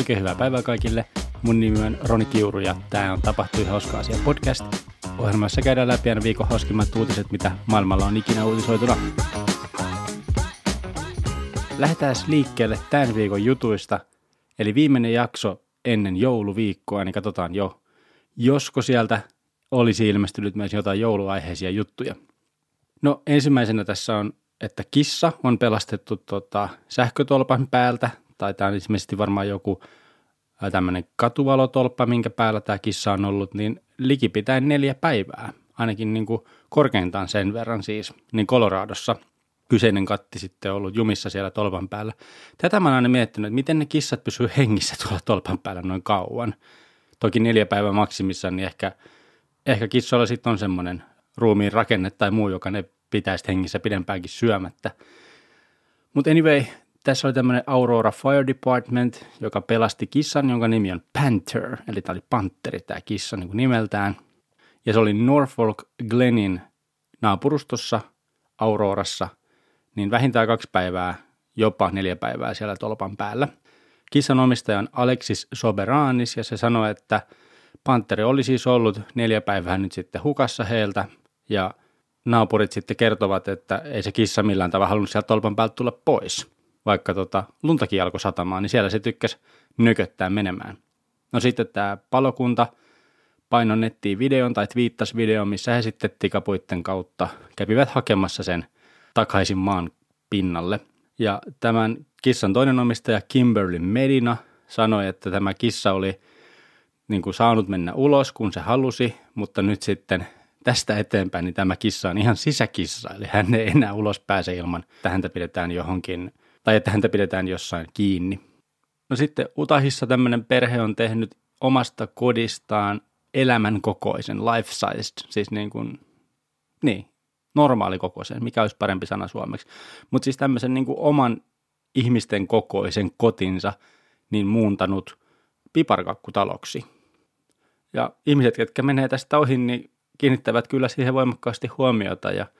Oikein hyvää päivää kaikille. Mun nimi on Roni Kiuru ja tämä on Tapahtui hauska asia podcast. Ohjelmassa käydään läpi aina viikon hauskimmat uutiset, mitä maailmalla on ikinä uutisoituna. Lähdetään liikkeelle tämän viikon jutuista. Eli viimeinen jakso ennen jouluviikkoa, niin katsotaan jo, josko sieltä olisi ilmestynyt myös jotain jouluaiheisia juttuja. No ensimmäisenä tässä on, että kissa on pelastettu tota, sähkötolpan päältä, tai tämä on ilmeisesti varmaan joku tämmöinen katuvalotolppa, minkä päällä tämä kissa on ollut, niin likipitäen neljä päivää, ainakin niin kuin korkeintaan sen verran siis, niin Coloradossa kyseinen katti sitten ollut jumissa siellä tolpan päällä. Tätä mä oon aina miettinyt, että miten ne kissat pysyy hengissä tuolla tolpan päällä noin kauan. Toki neljä päivää maksimissa, niin ehkä, ehkä kissoilla sitten on semmoinen ruumiin rakenne tai muu, joka ne pitäisi hengissä pidempäänkin syömättä. Mutta anyway, tässä oli tämmöinen Aurora Fire Department, joka pelasti kissan, jonka nimi on Panther, eli tämä oli panteri tämä kissa niin kuin nimeltään. Ja se oli Norfolk Glenin naapurustossa Aurorassa, niin vähintään kaksi päivää, jopa neljä päivää siellä tolpan päällä. Kissan omistaja on Alexis Soberanis ja se sanoi, että Panteri oli siis ollut neljä päivää nyt sitten hukassa heiltä ja naapurit sitten kertovat, että ei se kissa millään tavalla halunnut sieltä tolpan päältä tulla pois vaikka tota, luntakin alkoi satamaan, niin siellä se tykkäsi nyköttää menemään. No sitten tämä palokunta paino nettiin videon tai twiittasi videon, missä he sitten tikapuitten kautta kävivät hakemassa sen takaisin maan pinnalle. Ja tämän kissan toinen omistaja Kimberly Medina sanoi, että tämä kissa oli niin kuin saanut mennä ulos, kun se halusi, mutta nyt sitten tästä eteenpäin niin tämä kissa on ihan sisäkissa, eli hän ei enää ulos pääse ilman, että häntä pidetään johonkin tai että häntä pidetään jossain kiinni. No sitten Utahissa tämmöinen perhe on tehnyt omasta kodistaan elämän kokoisen, life-sized, siis niin kuin, niin, normaalikokoisen, mikä olisi parempi sana suomeksi. Mutta siis tämmöisen niin kuin oman ihmisten kokoisen kotinsa niin muuntanut piparkakkutaloksi. Ja ihmiset, jotka menee tästä ohi, niin kiinnittävät kyllä siihen voimakkaasti huomiota ja –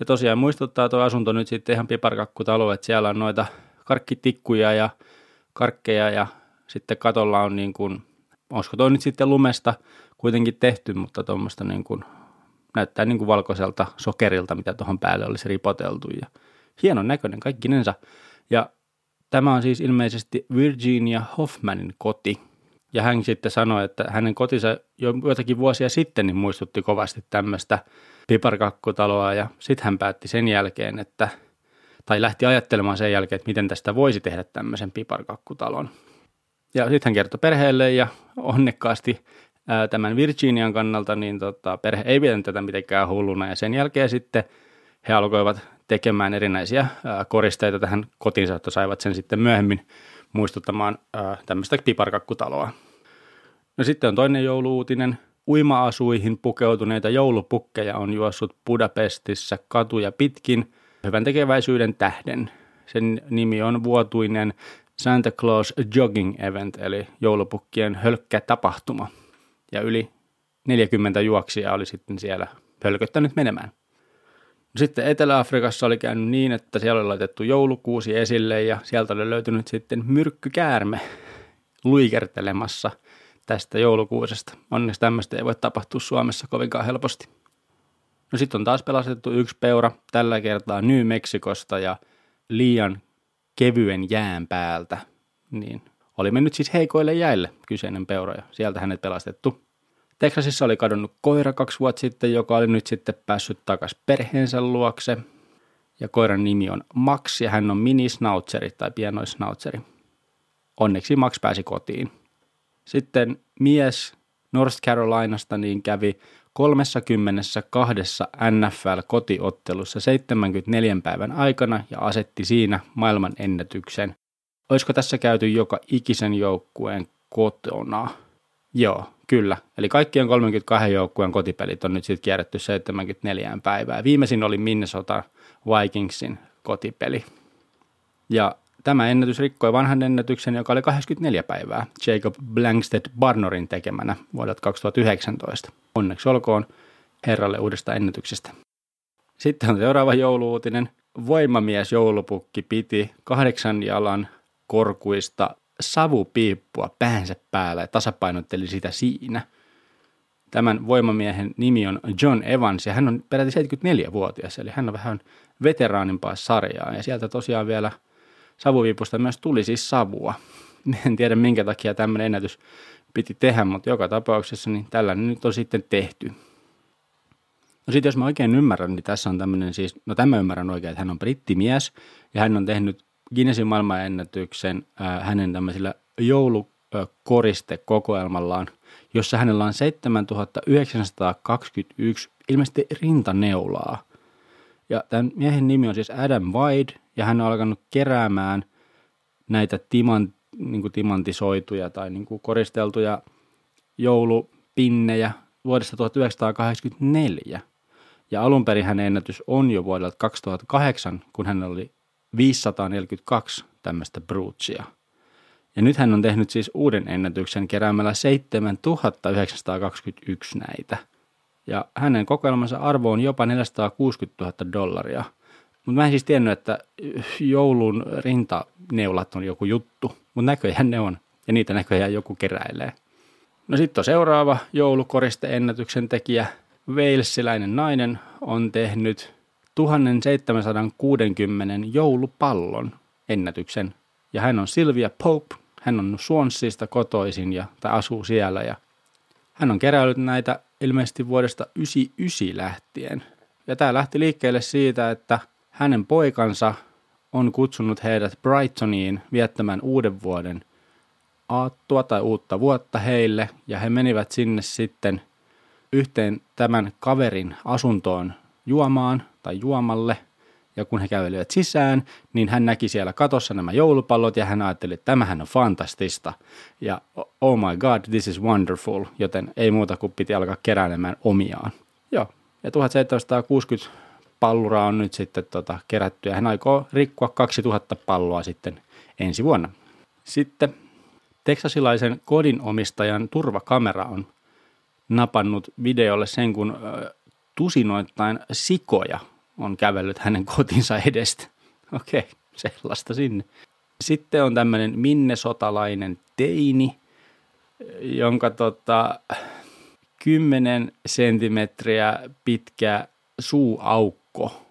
ja tosiaan muistuttaa tuo asunto nyt sitten ihan piparkakkutalo, että siellä on noita karkkitikkuja ja karkkeja ja sitten katolla on niin kuin, olisiko toi nyt sitten lumesta kuitenkin tehty, mutta tuommoista niin kuin, näyttää niin kuin valkoiselta sokerilta, mitä tuohon päälle olisi ripoteltu ja hienon näköinen kaikkinensa. Ja tämä on siis ilmeisesti Virginia Hoffmanin koti. Ja hän sitten sanoi, että hänen kotinsa jo joitakin vuosia sitten niin muistutti kovasti tämmöistä piparkakkutaloa ja sitten hän päätti sen jälkeen, että tai lähti ajattelemaan sen jälkeen, että miten tästä voisi tehdä tämmöisen piparkakkutalon. Ja sitten hän kertoi perheelle ja onnekkaasti ää, tämän Virginian kannalta, niin tota, perhe ei pitänyt tätä mitenkään hulluna ja sen jälkeen sitten he alkoivat tekemään erinäisiä ää, koristeita tähän kotiinsa, että saivat sen sitten myöhemmin muistuttamaan ää, tämmöistä piparkakkutaloa. No sitten on toinen jouluutinen, Uima-asuihin pukeutuneita joulupukkeja on juossut Budapestissa katuja pitkin hyvän tekeväisyyden tähden. Sen nimi on vuotuinen Santa Claus Jogging Event, eli joulupukkien hölkkä tapahtuma. Ja yli 40 juoksia oli sitten siellä hölköttänyt menemään. Sitten Etelä-Afrikassa oli käynyt niin, että siellä oli laitettu joulukuusi esille ja sieltä oli löytynyt sitten myrkkykäärme luikertelemassa – tästä joulukuusesta. Onneksi tämmöistä ei voi tapahtua Suomessa kovinkaan helposti. No sitten on taas pelastettu yksi peura, tällä kertaa New Mexicosta ja liian kevyen jään päältä. Niin oli mennyt siis heikoille jäille kyseinen peura ja sieltä hänet pelastettu. Teksasissa oli kadonnut koira kaksi vuotta sitten, joka oli nyt sitten päässyt takaisin perheensä luokse. Ja koiran nimi on Max ja hän on mini-snautseri tai pienoisnautseri. Onneksi Max pääsi kotiin. Sitten mies North Carolinasta niin kävi 32 NFL-kotiottelussa 74 päivän aikana ja asetti siinä maailman ennätyksen. Olisiko tässä käyty joka ikisen joukkueen kotona? Joo, kyllä. Eli kaikkien 32 joukkueen kotipelit on nyt sitten kierretty 74 päivää. Viimeisin oli Minnesota Vikingsin kotipeli. Ja Tämä ennätys rikkoi vanhan ennätyksen, joka oli 84 päivää Jacob Blankstedt Barnorin tekemänä vuodelta 2019. Onneksi olkoon herralle uudesta ennätyksestä. Sitten on seuraava jouluutinen. Voimamies joulupukki piti kahdeksan jalan korkuista savupiippua päänsä päällä ja tasapainotteli sitä siinä. Tämän voimamiehen nimi on John Evans ja hän on peräti 74-vuotias, eli hän on vähän veteraanimpaa sarjaa ja sieltä tosiaan vielä savuviipusta myös tuli siis savua. En tiedä minkä takia tämmöinen ennätys piti tehdä, mutta joka tapauksessa niin tällainen nyt on sitten tehty. No sitten jos mä oikein ymmärrän, niin tässä on tämmöinen siis, no tämä ymmärrän oikein, että hän on brittimies ja hän on tehnyt Guinnessin maailmanennätyksen äh, hänen tämmöisillä joulukoristekokoelmallaan, jossa hänellä on 7921 ilmeisesti rintaneulaa. Ja tämän miehen nimi on siis Adam White ja hän on alkanut keräämään näitä timant, niin timantisoituja tai niin koristeltuja joulupinnejä vuodesta 1984. Ja alun perin hänen ennätys on jo vuodelta 2008, kun hän oli 542 tämmöistä bruutsia. Ja nyt hän on tehnyt siis uuden ennätyksen keräämällä 7921 näitä. Ja hänen kokoelmansa arvo on jopa 460 000 dollaria. Mutta mä en siis tiennyt, että joulun rintaneulat on joku juttu, mutta näköjään ne on. Ja niitä näköjään joku keräilee. No sitten on seuraava joulukoriste-ennätyksen tekijä. Walesiläinen nainen on tehnyt 1760 joulupallon ennätyksen. Ja hän on Sylvia Pope, hän on Swansista kotoisin ja, tai asuu siellä ja hän on keräillyt näitä ilmeisesti vuodesta 99 lähtien. Ja tämä lähti liikkeelle siitä, että hänen poikansa on kutsunut heidät Brightoniin viettämään uuden vuoden aattua tai uutta vuotta heille ja he menivät sinne sitten yhteen tämän kaverin asuntoon juomaan tai juomalle. Ja kun he kävelivät sisään, niin hän näki siellä katossa nämä joulupallot ja hän ajatteli, että tämähän on fantastista. Ja oh my god, this is wonderful, joten ei muuta kuin piti alkaa keräilemään omiaan. Joo, ja 1760 palluraa on nyt sitten tota, kerätty ja hän aikoo rikkoa 2000 palloa sitten ensi vuonna. Sitten teksasilaisen kodinomistajan turvakamera on napannut videolle sen, kun tusinoittain sikoja on kävellyt hänen kotinsa edestä. Okei, sellaista sinne. Sitten on tämmöinen minnesotalainen teini, jonka tota, 10 senttimetriä pitkä suuaukko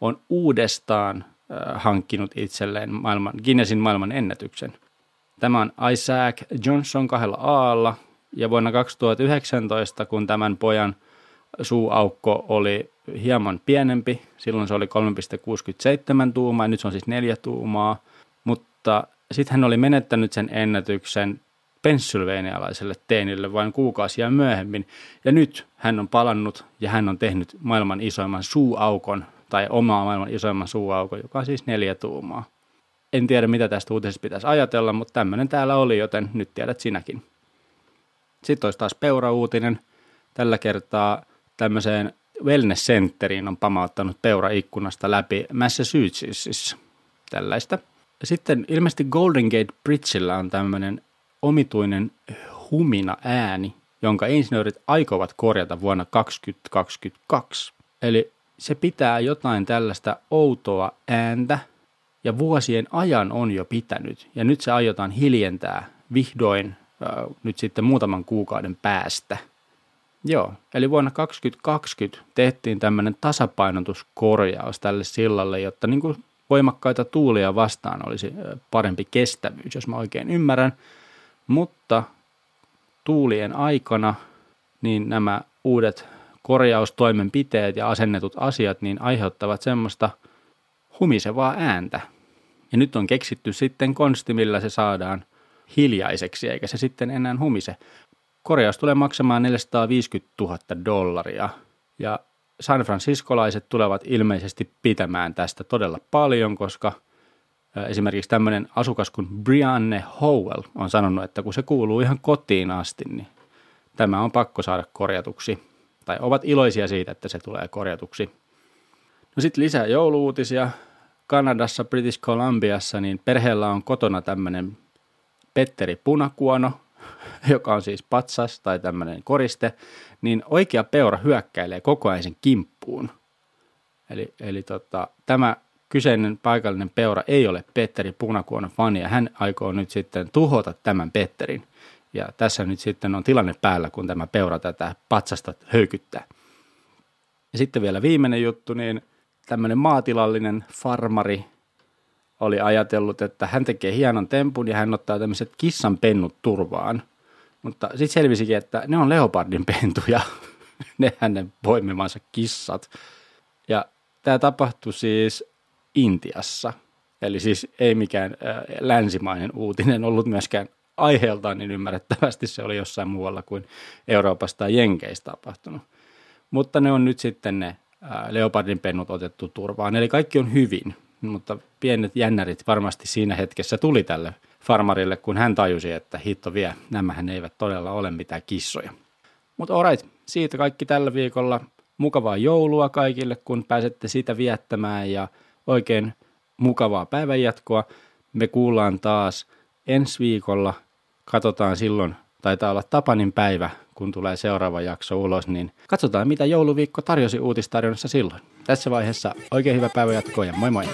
on uudestaan hankkinut itselleen maailman, Guinnessin maailman ennätyksen. Tämä on Isaac Johnson kahdella aalla ja vuonna 2019, kun tämän pojan – suuaukko oli hieman pienempi. Silloin se oli 3,67 tuumaa, nyt se on siis 4 tuumaa. Mutta sitten hän oli menettänyt sen ennätyksen pennsylvanialaiselle teenille vain kuukausia myöhemmin. Ja nyt hän on palannut ja hän on tehnyt maailman isoimman suuaukon, tai omaa maailman isoimman suuaukon, joka on siis neljä tuumaa. En tiedä, mitä tästä uutisesta pitäisi ajatella, mutta tämmöinen täällä oli, joten nyt tiedät sinäkin. Sitten olisi taas peura-uutinen. Tällä kertaa tämmöiseen wellness centeriin on pamauttanut peura ikkunasta läpi Massachusettsissa. Tällaista. Sitten ilmeisesti Golden Gate Bridgellä on tämmöinen omituinen humina ääni, jonka insinöörit aikovat korjata vuonna 2022. Eli se pitää jotain tällaista outoa ääntä, ja vuosien ajan on jo pitänyt, ja nyt se aiotaan hiljentää vihdoin äh, nyt sitten muutaman kuukauden päästä – Joo, eli vuonna 2020 tehtiin tämmöinen tasapainotuskorjaus tälle sillalle, jotta niin kuin voimakkaita tuulia vastaan olisi parempi kestävyys, jos mä oikein ymmärrän. Mutta tuulien aikana niin nämä uudet korjaustoimenpiteet ja asennetut asiat niin aiheuttavat semmoista humisevaa ääntä. Ja nyt on keksitty sitten konsti, millä se saadaan hiljaiseksi, eikä se sitten enää humise. Korjaus tulee maksamaan 450 000 dollaria ja San Franciscolaiset tulevat ilmeisesti pitämään tästä todella paljon, koska esimerkiksi tämmöinen asukas kuin Brianne Howell on sanonut, että kun se kuuluu ihan kotiin asti, niin tämä on pakko saada korjatuksi. Tai ovat iloisia siitä, että se tulee korjatuksi. No sitten lisää jouluutisia. Kanadassa, British Columbiassa, niin perheellä on kotona tämmöinen Petteri Punakuono, joka on siis patsas tai tämmöinen koriste, niin oikea peura hyökkäilee koko ajan sen kimppuun. Eli, eli tota, tämä kyseinen paikallinen peura ei ole Petteri Punakuonon fani ja hän aikoo nyt sitten tuhota tämän Petterin. Ja tässä nyt sitten on tilanne päällä, kun tämä peura tätä patsasta höykyttää. Ja sitten vielä viimeinen juttu, niin tämmöinen maatilallinen farmari oli ajatellut, että hän tekee hienon tempun ja hän ottaa tämmöiset kissan pennut turvaan. Mutta sitten selvisikin, että ne on leopardin pentuja, ne hänen poimimansa kissat. Ja tämä tapahtui siis Intiassa. Eli siis ei mikään äh, länsimainen uutinen ollut myöskään aiheeltaan, niin ymmärrettävästi se oli jossain muualla kuin Euroopasta tai Jenkeistä tapahtunut. Mutta ne on nyt sitten ne äh, leopardin pennut otettu turvaan. Eli kaikki on hyvin, mutta pienet jännärit varmasti siinä hetkessä tuli tälle farmarille, kun hän tajusi, että hitto vie, nämähän eivät todella ole mitään kissoja. Mutta alright, siitä kaikki tällä viikolla. Mukavaa joulua kaikille, kun pääsette sitä viettämään ja oikein mukavaa päivänjatkoa. Me kuullaan taas ensi viikolla. Katsotaan silloin, taitaa olla Tapanin päivä, kun tulee seuraava jakso ulos, niin katsotaan mitä jouluviikko tarjosi uutistarjonnassa silloin. Tässä vaiheessa oikein hyvää päivänjatkoa ja moi moi!